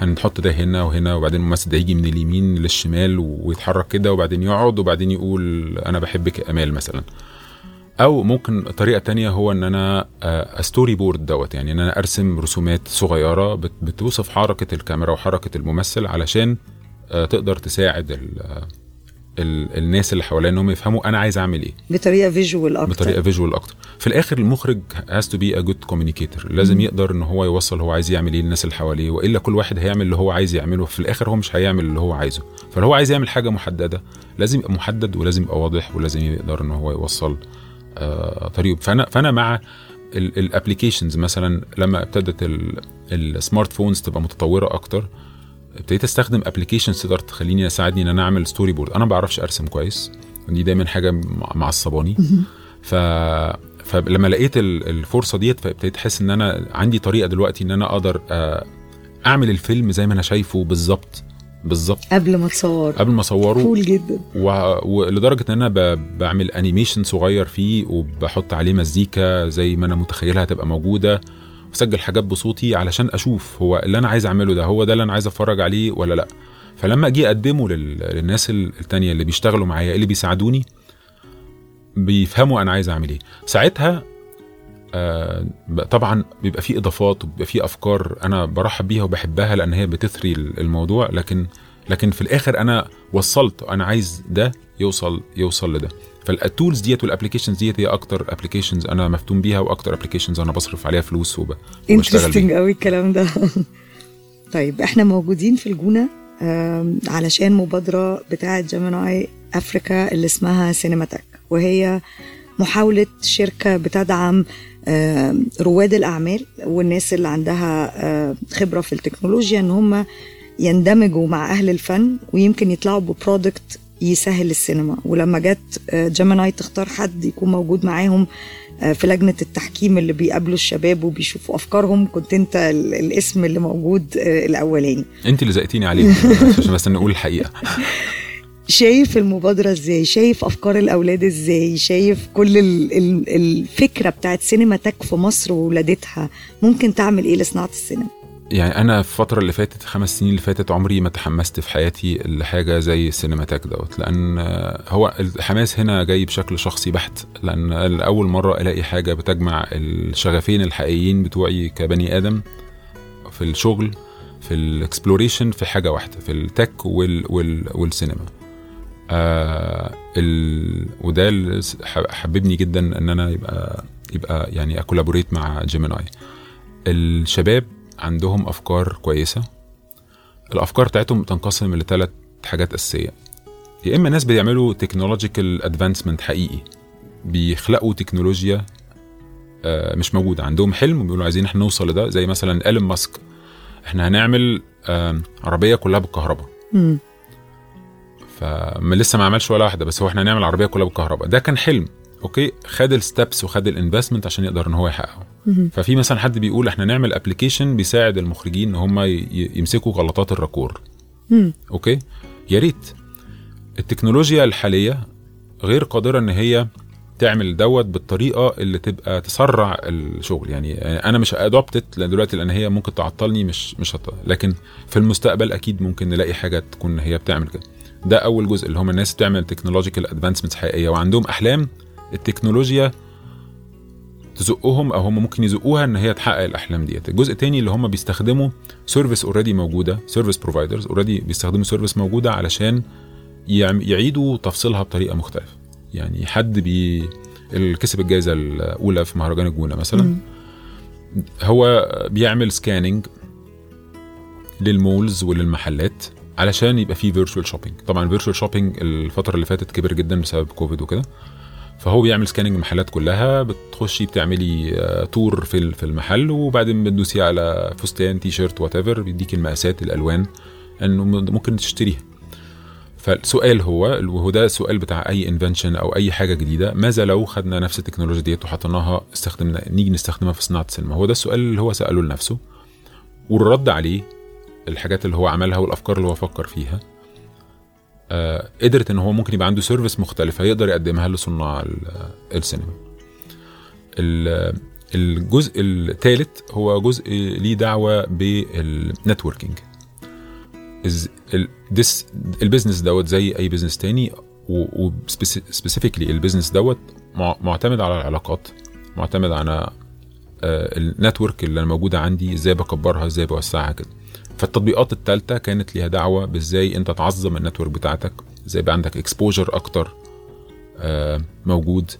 هنحط ده هنا وهنا وبعدين الممثل ده يجي من اليمين للشمال ويتحرك كده وبعدين يقعد وبعدين يقول أنا بحبك يا امال مثلا. أو ممكن طريقة تانية هو إن أنا storyboard دوت يعني إن أنا أرسم رسومات صغيرة بت- بتوصف حركة الكاميرا وحركة الممثل علشان آه، تقدر تساعد ال ال الناس اللي حواليا إنهم يفهموا أنا عايز أعمل إيه. بطريقة visual أكتر. بطريقة visual أكتر. في الآخر المخرج has to be a good communicator. لازم يقدر إن هو يوصل هو عايز يعمل إيه للناس اللي حواليه وإلا كل واحد هيعمل اللي هو عايز يعمله. في الآخر هو مش هيعمل اللي هو عايزه. فلو هو عايز يعمل حاجة محددة لازم يبقى محدد ولازم يبقى واضح ولازم يقدر إن هو يوصل آه طريقه فانا فأنا مع ال applications مثلا لما ابتدت ال smart phones تبقى متطورة أكتر ابتديت أستخدم applications تقدر تخليني اساعدني إن أنا أعمل storyboard أنا ما بعرفش أرسم كويس دي دايما حاجة مع- معصباني. ف فلما لقيت ال- الفرصة ديت فابتديت أحس إن أنا عندي طريقة دلوقتي إن أنا أقدر آه، أعمل الفيلم زي ما أنا شايفه بالظبط. بالظبط. قبل ما تصور قبل ما اصوره. cool جدا. و- ولدرجه إن أنا ب- بعمل animation صغير فيه وبحط عليه مزيكا زي ما أنا متخيلها هتبقى موجودة. وسجل حاجات بصوتي علشان أشوف هو اللي أنا عايز أعمله ده هو ده اللي أنا عايز أتفرج عليه ولا لأ. فلما أجي أقدمه لل- للناس ال- التانية اللي بيشتغلوا معايا اللي بيساعدوني بيفهموا أنا عايز أعمل إيه. ساعتها آه طبعا بيبقى فيه إضافات وبيبقى فيه أفكار أنا برحب بيها وبحبها لأن هي بتثري ال- الموضوع لكن لكن في الآخر أنا وصلت أنا عايز ده يوصل يوصل لده. فال tools ديت وال applications ديت هي أكتر applications أنا مفتون بيها وأكتر applications أنا بصرف عليها فلوس وب... interesting قوي الكلام ده. [LAUGHS] طيب إحنا موجودين في الجونة علشان مبادرة بتاعة جيميناي افريكا اللي اسمها سينماتك وهي محاولة شركة بتدعم رواد الأعمال والناس اللي عندها آم، خبرة في التكنولوجيا إن هم يندمجوا مع أهل الفن ويمكن يطلعوا ب product يسهل السينما. ولما جت آه، جيميناي تختار حد يكون موجود معاهم آه، في لجنة التحكيم اللي بيقابلوا الشباب وبيشوفوا أفكارهم كنت أنت ال- الاسم اللي موجود آه، الأولاني. أنت اللي زقيتيني عليه [LAUGHS] عشان بس نقول الحقيقة. [LAUGHS] شايف المبادرة إزاي؟ شايف أفكار الأولاد إزاي؟ شايف كل ال- ال- الفكرة بتاعت سينماتك في مصر وولادتها ممكن تعمل إيه لصناعة السينما؟ يعني أنا في الفترة اللي فاتت خمس سنين اللي فاتت عمري ما تحمست في حياتي لحاجة زي السينماتك دوت لأن هو الحماس هنا جاي بشكل شخصي بحت لأن لأول مرة ألاقي حاجة بتجمع الشغفين الحقيقيين بتوعي كبني آدم في الشغل في ال exploration في حاجة واحدة في ال tech وال وال والسينما. آه ال وده اللي حببني جدا إن أنا يبقى يبقى يعني أ collaborate مع جيميناي الشباب عندهم أفكار كويسة. الأفكار بتاعتهم تنقسم لثلاث حاجات أساسية. يا إما ناس بيعملوا technological advancement حقيقي. بيخلقوا تكنولوجيا آه، مش موجودة. عندهم حلم وبيقولوا عايزين إحنا نوصل لده. زي مثلا إيلون ماسك. إحنا هنعمل آم، عربية كلها بالكهرباء. مم. فما لسه ما عملش ولا واحدة بس هو إحنا هنعمل عربية كلها بالكهرباء. ده كان حلم okay؟ خد ال steps وخد ال investment عشان يقدر إن هو يحققه. ففي مثلا حد بيقول إحنا نعمل application بيساعد المخرجين إن هم يمسكوا غلطات الراكور. okay؟ يا ريت. التكنولوجيا الحالية غير قادرة إن هي تعمل دوت بالطريقة اللي تبقى تسرع الشغل. يعني أنا مش adopt it دلوقتي لأن هي ممكن تعطلني مش مش هت... لكن في المستقبل أكيد ممكن نلاقي حاجة تكون هي بتعمل كده. ده أول جزء اللي هم الناس بتعمل technological advancements حقيقية وعندهم أحلام التكنولوجيا تزقهم أو هم ممكن يزقوها إن هي تحقق الأحلام ديت. الجزء الثاني اللي هم بيستخدموا service already موجودة service providers already بيستخدموا service موجودة علشان يعيدوا تفصيلها بطريقة مختلفة. يعني حد بي كسب الجائزة الأولى في مهرجان الجونة مثلا مم. هو بيعمل scanning لل malls وللمحلات. علشان يبقى فيه virtual shopping طبعا ال virtual shopping الفترة اللي فاتت كبر جدا بسبب كوفيد وكده. فهو بيعمل scanning المحلات كلها بتخشي بتعملي آه، tour في ال- في المحل وبعدين بتدوسي على فستان تي شيرت whatever بيديكي المقاسات الألوان إنه ممكن تشتريها. فالسؤال هو وهو ده السؤال بتاع أي invention أو أي حاجة جديدة. ماذا لو خدنا نفس التكنولوجيا ديت وحطيناها استخدمنا نيجي نستخدمها في صناعه السينما هو ده السؤال اللي هو سأله لنفسه. والرد عليه الحاجات اللي هو عملها والأفكار اللي هو فكر فيها آه قدرت إن هو ممكن يبقى عنده service مختلفة يقدر يقدمها لصناع ال- السينما. ال- الجزء الثالث هو جزء ليه دعوة بال networking. ال business دوت زي أي business تاني و specifically ال business دوت مع- معتمد على العلاقات معتمد على ال network اللي موجودة عندي إزاي بكبرها إزاي بوسعها كده. فالتطبيقات الثالثه كانت ليها دعوة بإزاي أنت تعظم ال network بتاعتك إزاي يبقى عندك exposure أكتر آه، موجود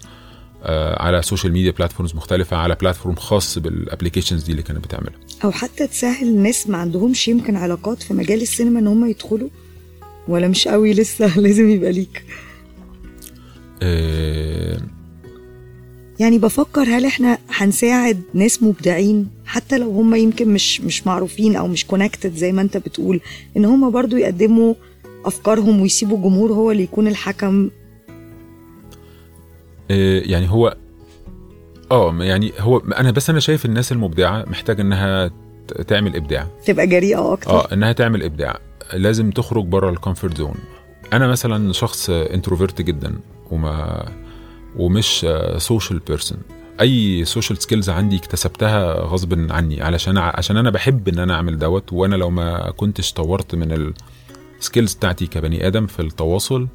آه، على social media platforms مختلفة على platform خاص بال applications دي اللي كانت بتعملها. أو حتى تسهل الناس ما عندهمش يمكن علاقات في مجال السينما إن هم يدخلوا؟ ولا مش قوي لسه؟ [LAUGHS] لازم يبقى ليك. آه، يعني بفكر هل إحنا هنساعد ناس مبدعين؟ حتى لو هم يمكن مش مش معروفين أو مش كونكتد زي ما أنت بتقول إن هم برضو يقدموا أفكارهم ويسيبوا الجمهور هو اللي يكون الحكم. آه، يعني هو آه يعني هو أنا بس أنا شايف الناس المبدعة محتاجة إنها تعمل إبداع. تبقى جريئة أكتر. آه إنها تعمل إبداع. لازم تخرج بره ال comfort zone أنا مثلا شخص introvert جدا وما ومش social person أي social skills عندي اكتسبتها غصب عني. علشان عشان أنا بحب إن أنا أعمل دوت وأنا لو ما كنتش طورت من ال skills بتاعتي كبني آدم في التواصل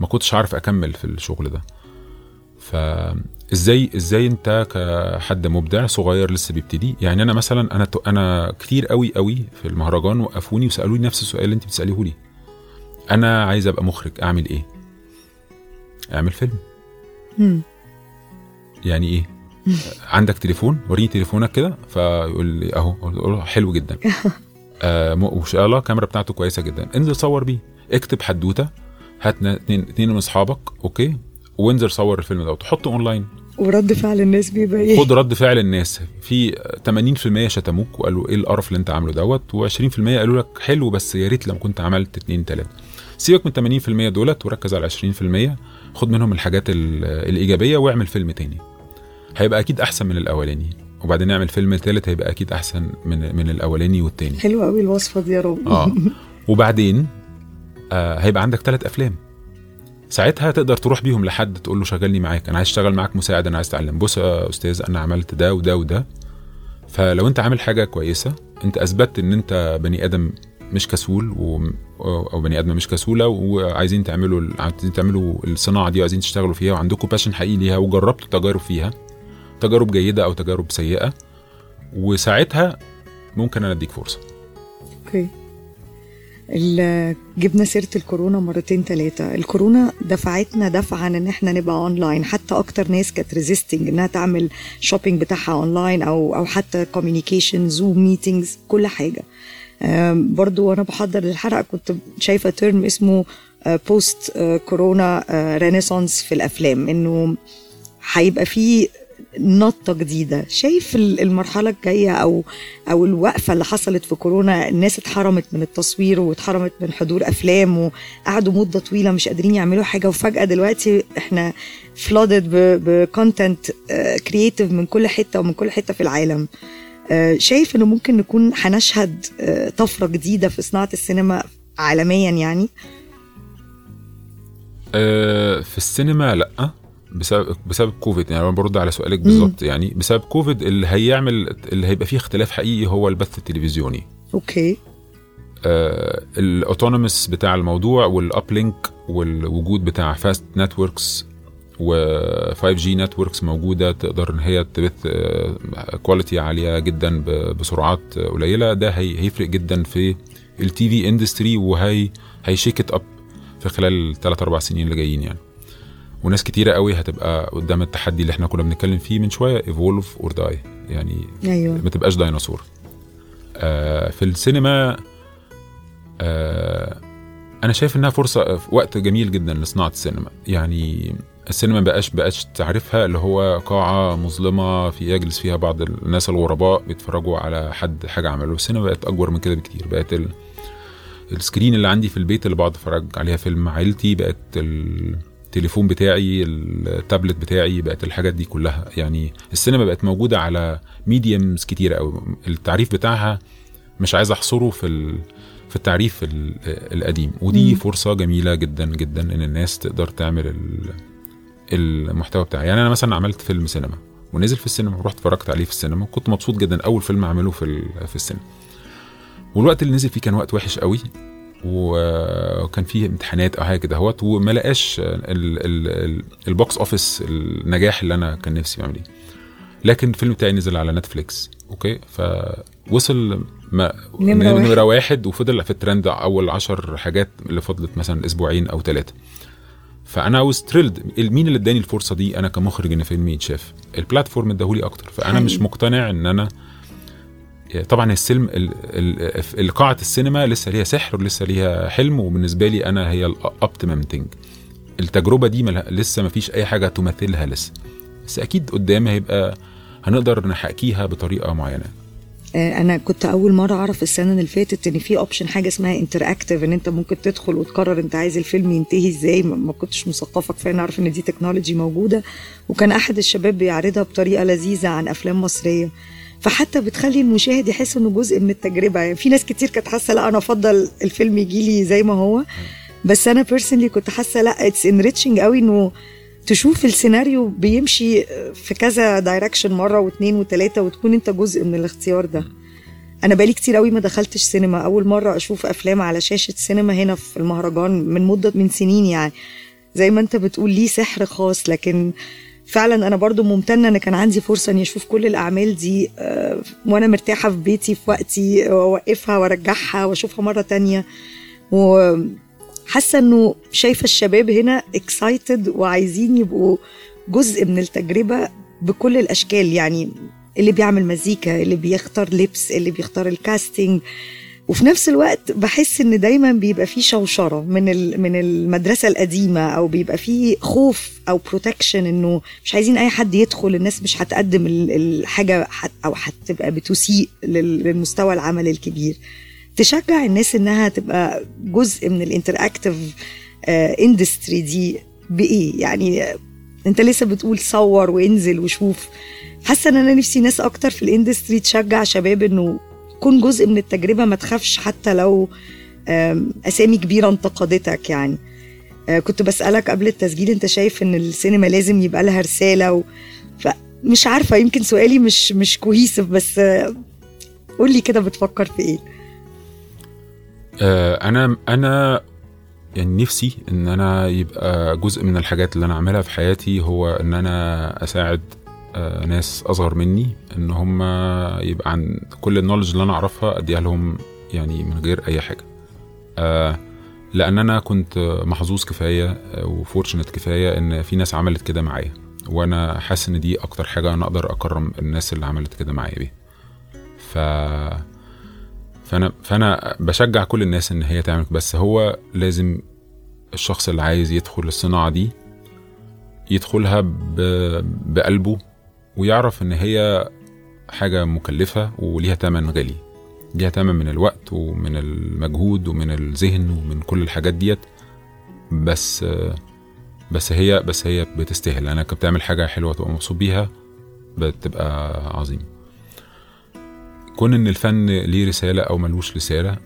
ما كنتش عارف أكمل في الشغل ده. فازاي إزاي أنت كحد مبدع صغير لسه بيبتدي؟ يعني أنا مثلا أنا أنا كتير قوي قوي في المهرجان وقفوني وسألوني نفس السؤال اللي أنت بتسأليه لي. أنا عايز أبقى مخرج أعمل إيه؟ أعمل فيلم. مم. يعني إيه؟ عندك تليفون؟ وريني تليفونك كده فيقول لي أهو أقول له حلو جدا. [LAUGHS] آه وإن شاء الله الكاميرا بتاعته كويسة جدا. انزل صور بيه. اكتب حدوتة. هات اتنين اتنين من أصحابك okay؟ وانزل صور الفيلم ده وتحطه أونلاين. ورد فعل الناس بيبقى إيه؟ خد رد فعل الناس. في 80% شتموك وقالوا إيه القرف اللي أنت عامله دوت و20% قالوا لك حلو بس يا ريت لو كنت عملت اتنين تلاتة. سيبك من 80% دولت وركز على 20% خد منهم الحاجات ال- الإيجابية واعمل فيلم تاني. هيبقى أكيد أحسن من الأولاني وبعدين نعمل فيلم تالت هيبقى أكيد أحسن من من الأولاني والتاني. حلوة قوي الوصفة دي يا رب. آه. [LAUGHS] وبعدين آه هيبقى عندك ثلاث أفلام. ساعتها تقدر تروح بيهم لحد تقول له شغلني معاك أنا عايز أشتغل معاك مساعد أنا عايز أتعلم. بص يا أستاذ أنا عملت ده وده وده. فلو أنت عامل حاجة كويسة أنت أثبتت إن أنت بني آدم مش كسول و... أو بني آدمة مش كسولة وعايزين تعملوا عايزين تعملوا الصناعة دي وعايزين تشتغلوا فيها وعندكم passion حقيقي ليها وجربتوا تجارب فيها تجارب جيدة أو تجارب سيئة وساعتها ممكن أنا أديك فرصة. okay. جبنا سيرة الكورونا مرتين ثلاثة الكورونا دفعتنا دفعا إن إحنا نبقى اونلاين حتى أكتر ناس كانت resisting إنها تعمل shopping بتاعها اونلاين أو أو حتى communication Zoom meetings كل حاجة. برضو وأنا بحضر للحلقه كنت شايفة term اسمه post corona renaissance في الأفلام إنه هيبقى في نطة جديدة. شايف ال- المرحلة الجاية أو أو الوقفة اللي حصلت في كورونا الناس اتحرمت من التصوير واتحرمت من حضور أفلام وقعدوا مدة طويلة مش قادرين يعملوا حاجة وفجأة دلوقتي إحنا flooded ب content creative من كل حتة ومن كل حتة في العالم. شايف إنه ممكن نكون هنشهد آه، طفرة جديدة في صناعة السينما عالميا يعني؟ آه، في السينما لأ بسبب بسبب كوفيد. يعني أنا برد على سؤالك بالظبط يعني بسبب كوفيد اللي هيعمل اللي هيبقى فيه اختلاف حقيقي هو البث التلفزيوني. okay. آه ال autonomous بتاع الموضوع وال uplink والوجود بتاع fast networks و 5 G networks موجودة تقدر إن هي تبث quality عالية جدا بسرعات قليلة. ده هي هيفرق جدا في ال TV industry وهي ه shake it up في خلال الثلاث أربع سنين اللي جايين يعني. وناس كتيرة قوي هتبقى قدام التحدي اللي إحنا كنا بنتكلم فيه من شوية evolve or die يعني أيوه. ما تبقاش ديناصور آه في السينما آه أنا شايف إنها فرصة وقت جميل جدا لصناعة السينما. يعني السينما بقاش بقاش تعريفها اللي هو قاعة مظلمة في يجلس فيها بعض الناس الغرباء بيتفرجوا على حد حاجة عمله. السينما بقت أكبر من كده بكتير. بقت ال... ال screen اللي عندي في البيت اللي بقعد أتفرج عليها فيلم عيلتي بقت التليفون بتاعي التابلت بتاعي بقت الحاجات دي كلها. يعني السينما بقت موجودة على mediums كتيره قوي التعريف بتاعها مش عايز أحصره في ال... في التعريف ال- القديم. ودي مم. فرصة جميلة جدا جدا إن الناس تقدر تعمل ال- المحتوى بتاعي. يعني أنا مثلا عملت فيلم سينما ونزل في السينما ورحت اتفرجت عليه في السينما وكنت مبسوط جدا أول فيلم اعمله في في السينما. والوقت اللي نزل فيه كان وقت وحش قوي وكان فيه امتحانات أو حاجة كده أهوت وما لقاش ال- ال- ال- ال box office النجاح اللي أنا كان نفسي اعمل لكن الفيلم بتاعي نزل على Netflix okay؟ فوصل ما نمرة واحد. واحد وفضل في الترند أول عشر حاجات اللي فضلت مثلا أسبوعين أو ثلاثة فأنا was thrilled مين اللي اداني الفرصة دي؟ أنا كمخرج إن فيلمي يتشاف ال platform اداهولي أكتر. فأنا حقيقي. مش مقتنع إن أنا طبعا السلم ال- ال- ال- قاعه السينما لسه ليها سحر ولسه ليها حلم وبالنسبة لي أنا هي ال optimum thing التجربة دي ملها لسه ما فيش أي حاجة تمثلها لسه. بس أكيد قدام هيبقى هنقدر نحكيها بطريقة معينة. آه، أنا كنت أول مرة أعرف السنة اللي فاتت إن في option حاجة اسمها interactive إن أنت ممكن تدخل وتقرر أنت عايز الفيلم ينتهي إزاي. ما كنتش مثقفة كفاية إني اعرف إن دي technology موجودة. وكان أحد الشباب بيعرضها بطريقة لذيذة عن أفلام مصرية. فحتى بتخلي المشاهد يحس إنه جزء من التجربة. يعني في ناس كتير كانت حاسة لأ أنا أفضل الفيلم يجي لي زي ما هو. بس أنا personally كنت حاسة لأ it's enriching قوي إنه تشوف السيناريو بيمشي في كذا direction مرة واثنين وثلاثه وتكون انت جزء من الاختيار ده. أنا بقالي كتير قوي ما دخلتش سينما. أول مرة أشوف أفلام على شاشة سينما هنا في المهرجان من مدة من سنين يعني. زي ما انت بتقول ليه سحر خاص؟ لكن فعلا أنا برضو ممتنة إن كان عندي فرصة إني أشوف كل الأعمال دي آه، وأنا مرتاحة في بيتي في وقتي وأوقفها وأرجعها وأشوفها مرة تانية. وحاسه إنه شايفة الشباب هنا excited وعايزين يبقوا جزء من التجربة بكل الأشكال يعني اللي بيعمل مزيكا اللي بيختار لبس اللي بيختار ال casting وفي نفس الوقت بحس إن دايما بيبقى في شوشرة من من المدرسة القديمة أو بيبقى في خوف أو protection إنه مش عايزين أي حد يدخل الناس مش هتقدم ال- الحاجة أو هتبقى بتسيء لل- للمستوى العمل الكبير. تشجع الناس إنها تبقى جزء من ال interactive industry دي بإيه؟ يعني آه، أنت لسه بتقول صور وانزل وشوف. حاسة إن أنا نفسي ناس أكتر في ال industry تشجع شباب إنه يكون جزء من التجربة ما تخافش حتى لو أسامي كبيرة انتقدتك يعني. آه، كنت بسألك قبل التسجيل أنت شايف إن السينما لازم يبقى لها رسالة و... فمش عارفة يمكن سؤالي مش مش كويس بس آه، قول لي كده بتفكر في إيه؟ آه، أنا أنا يعني نفسي إن أنا يبقى جزء من الحاجات اللي أنا اعملها في حياتي هو إن أنا أساعد آه، ناس أصغر مني إن هم يبقى عن كل النولج اللي أنا أعرفها أديها لهم يعني من غير أي حاجة. آه، لأن أنا كنت محظوظ كفاية وفورشنت كفاية إن في ناس عملت كده معايا وأنا حاسس إن دي أكتر حاجة أنا أقدر أكرم الناس اللي عملت كده معايا بيها. ف فانا فأنا بشجع كل الناس إن هي تعمل بس هو لازم الشخص اللي عايز يدخل الصناعة دي يدخلها بقلبه ويعرف إن هي حاجة مكلفة وليها تمن غالي. ليها تمن من الوقت ومن المجهود ومن الذهن ومن كل الحاجات ديت. بس بس هي بس هي بتستاهل. لانك بتعمل حاجة حلوة تبقى مبسوط بيها بتبقى عظيمه كون إن الفن ليه رسالة أو ملوش رسالة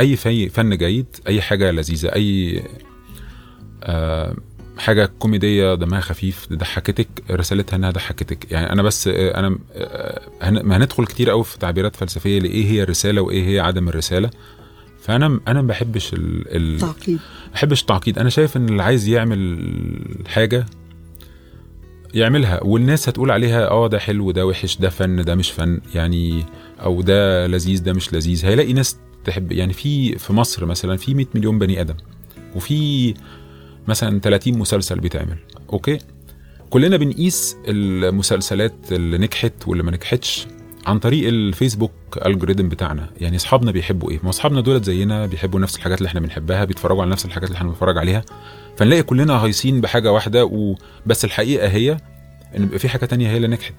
أي في فن جيد أي حاجة لذيذة أي آه حاجة كوميدية دمها خفيف ضحكتك رسالتها إنها ضحكتك. يعني أنا بس أنا آه، ما هندخل كتير قوي في تعبيرات فلسفية لإيه هي الرسالة وإيه هي عدم الرسالة. فأنا أنا ما بحبش ال... ال... تعقيد. ما بحبش التعقيد أنا شايف إن اللي عايز يعمل حاجة يعملها والناس هتقول عليها آه ده حلو ده وحش ده فن ده مش فن يعني أو ده لذيذ ده مش لذيذ. هيلاقي ناس تحب يعني في في مصر مثلا في 100 مليون بني آدم وفي مثلا 30 مسلسل بيتعمل أوكي؟ كلنا بنقيس المسلسلات اللي نجحت واللي ما نجحتش. عن طريق الفيسبوك الجوريزم بتاعنا. يعني أصحابنا بيحبوا إيه؟ ما أصحابنا دولت زينا بيحبوا نفس الحاجات اللي إحنا بنحبها بيتفرجوا على نفس الحاجات اللي إحنا بنتفرج عليها. فنلاقي كلنا هايصين بحاجة واحدة وبس الحقيقة هي إن بيبقى في حاجة تانية هي اللي نجحت.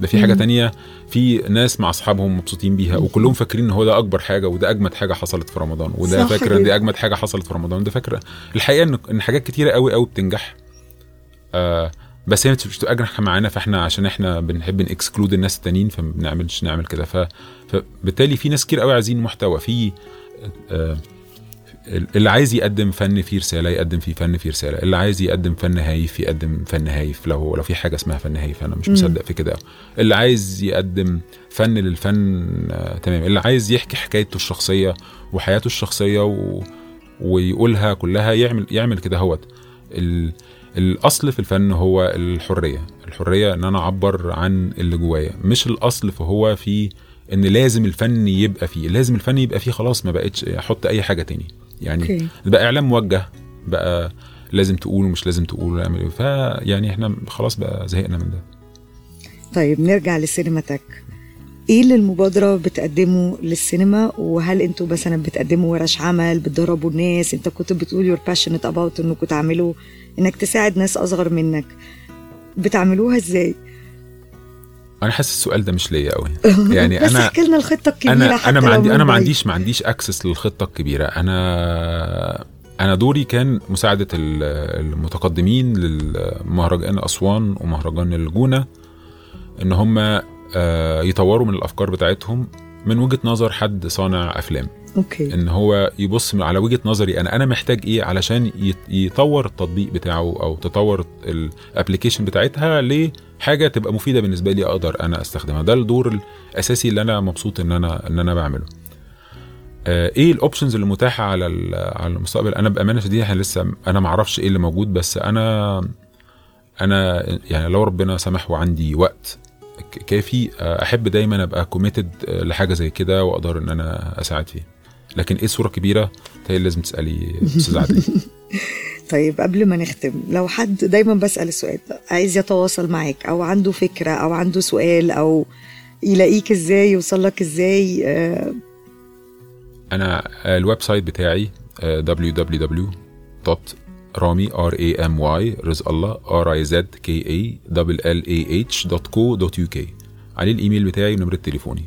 ده في حاجة. تانية في ناس مع أصحابهم مبسوطين بيها وكلهم فاكرين إن هو ده أكبر حاجة وده أجمد حاجة حصلت في رمضان وده فاكر إن دي. أجمد حاجة حصلت في رمضان. ده فاكرة. الحقيقة إن حاجات كتيرة قوي قوي بتنجح. آه بس هي مش بتبقى اجنح معانا فإحنا عشان إحنا بنحب نكسكلود الناس التانيين فما بنعملش نعمل كده. ف فبالتالي في ناس كتير قوي عايزين محتوى. في آه اللي عايز يقدم فن فيه رسالة يقدم فيه فن فيه رسالة. اللي عايز يقدم فن هايف يقدم فن هايف. لو لو في حاجة اسمها فن هايف أنا مش. مصدق في كده. اللي عايز يقدم فن للفن آه تمام. اللي عايز يحكي حكايته الشخصية وحياته الشخصية و... ويقولها كلها يعمل يعمل كده. هوت. ال... الأصل في الفن هو الحرية. الحرية إن أنا أعبر عن اللي جوايا مش الأصل فهو في إن لازم الفن يبقى فيه. لازم الفن يبقى فيه خلاص ما بقتش أحط أي حاجة تاني. يعني أوكي. بقى إعلام موجه بقى لازم تقول ومش لازم تقول ويعمل إيه. فيعني إحنا خلاص بقى زهقنا من ده. طيب نرجع للسينماتك إيه اللي المبادرة بتقدمه للسينما؟ وهل أنتوا مثلا بتقدموا ورش عمل بتدربوا الناس؟ أنت كنت بتقول you're passionate about انكم تعملوا إنك تساعد ناس أصغر منك بتعملوها إزاي؟ أنا حاسس السؤال ده مش ليا قوي [LAUGHS] يعني بس أنا إحكي لنا الخطة الكبيرة أنا حتى أنا ما عندي أنا ما. عنديش ما عنديش أكسس للخطة الكبيرة أنا أنا دوري كان مساعدة ال- المتقدمين للمهرجان أسوان ومهرجان الجونة إن هم آه، يطوروا من الأفكار بتاعتهم من وجهة نظر حد صانع أفلام أوكي. إن هو يبص على وجهة نظري أنا. أنا محتاج إيه علشان يطور التطبيق بتاعه أو تطور ال application بتاعتها لحاجة تبقى مفيدة بالنسبة لي أقدر أنا أستخدمها. ده الدور الأساسي اللي أنا مبسوط إن أنا إن أنا بعمله. آه، إيه ال options اللي متاحه على على المستقبل؟ أنا بأمانة شديدة إحنا لسه أنا ما أعرفش إيه اللي موجود بس أنا أنا يعني لو ربنا سمح وعندي وقت كافي آه، أحب دايما أبقى committed لحاجة زي كده وأقدر إن أنا أساعد فيها. لكن إيه الصورة الكبيره هي لازم تسألي أستاذ عادل. [LAUGHS] طيب قبل ما نختم لو حد دايما بسأل السؤال عايز يتواصل معاك أو عنده فكرة أو عنده سؤال أو يلاقيك إزاي يوصل لك إزاي آه، أنا ال website بتاعي آه، www.rami r a m y رزق الله r i z k a l l a h dot co dot uk عليه الإيميل بتاعي ونمرة تليفوني.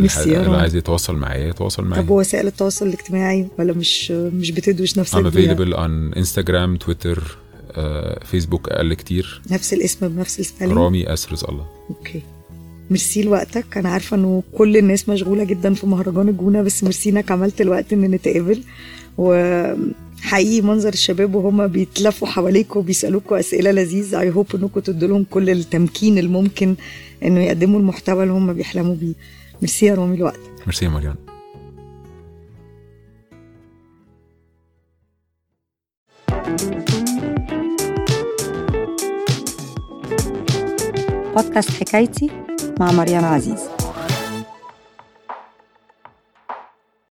يا اللي. عايز يتواصل معايا يتواصل معايا. طب وسائل التواصل الاجتماعي ولا مش مش بتدوش نفسك I'm available on انستغرام تويتر فيسبوك أقل كتير. نفس الاسم بنفس ال spelling رامي S رزق الله. okay. merci لوقتك. أنا عارفة إنه كل الناس مشغولة جدا في مهرجان الجونة بس ميرسي إنك عملت الوقت إن نتقابل. وحقيقي منظر الشباب وهم بيتلفوا حواليك وبيسالوكوا أسئلة لذيذة. I hope إنكم تدوا لهم كل التمكين الممكن إنه يقدموا المحتوى اللي هم بيحلموا بيه. ميرسي يا رامي لوقتك ميرسي يا مريان بودكاست حكايتي مع مريم عزيز.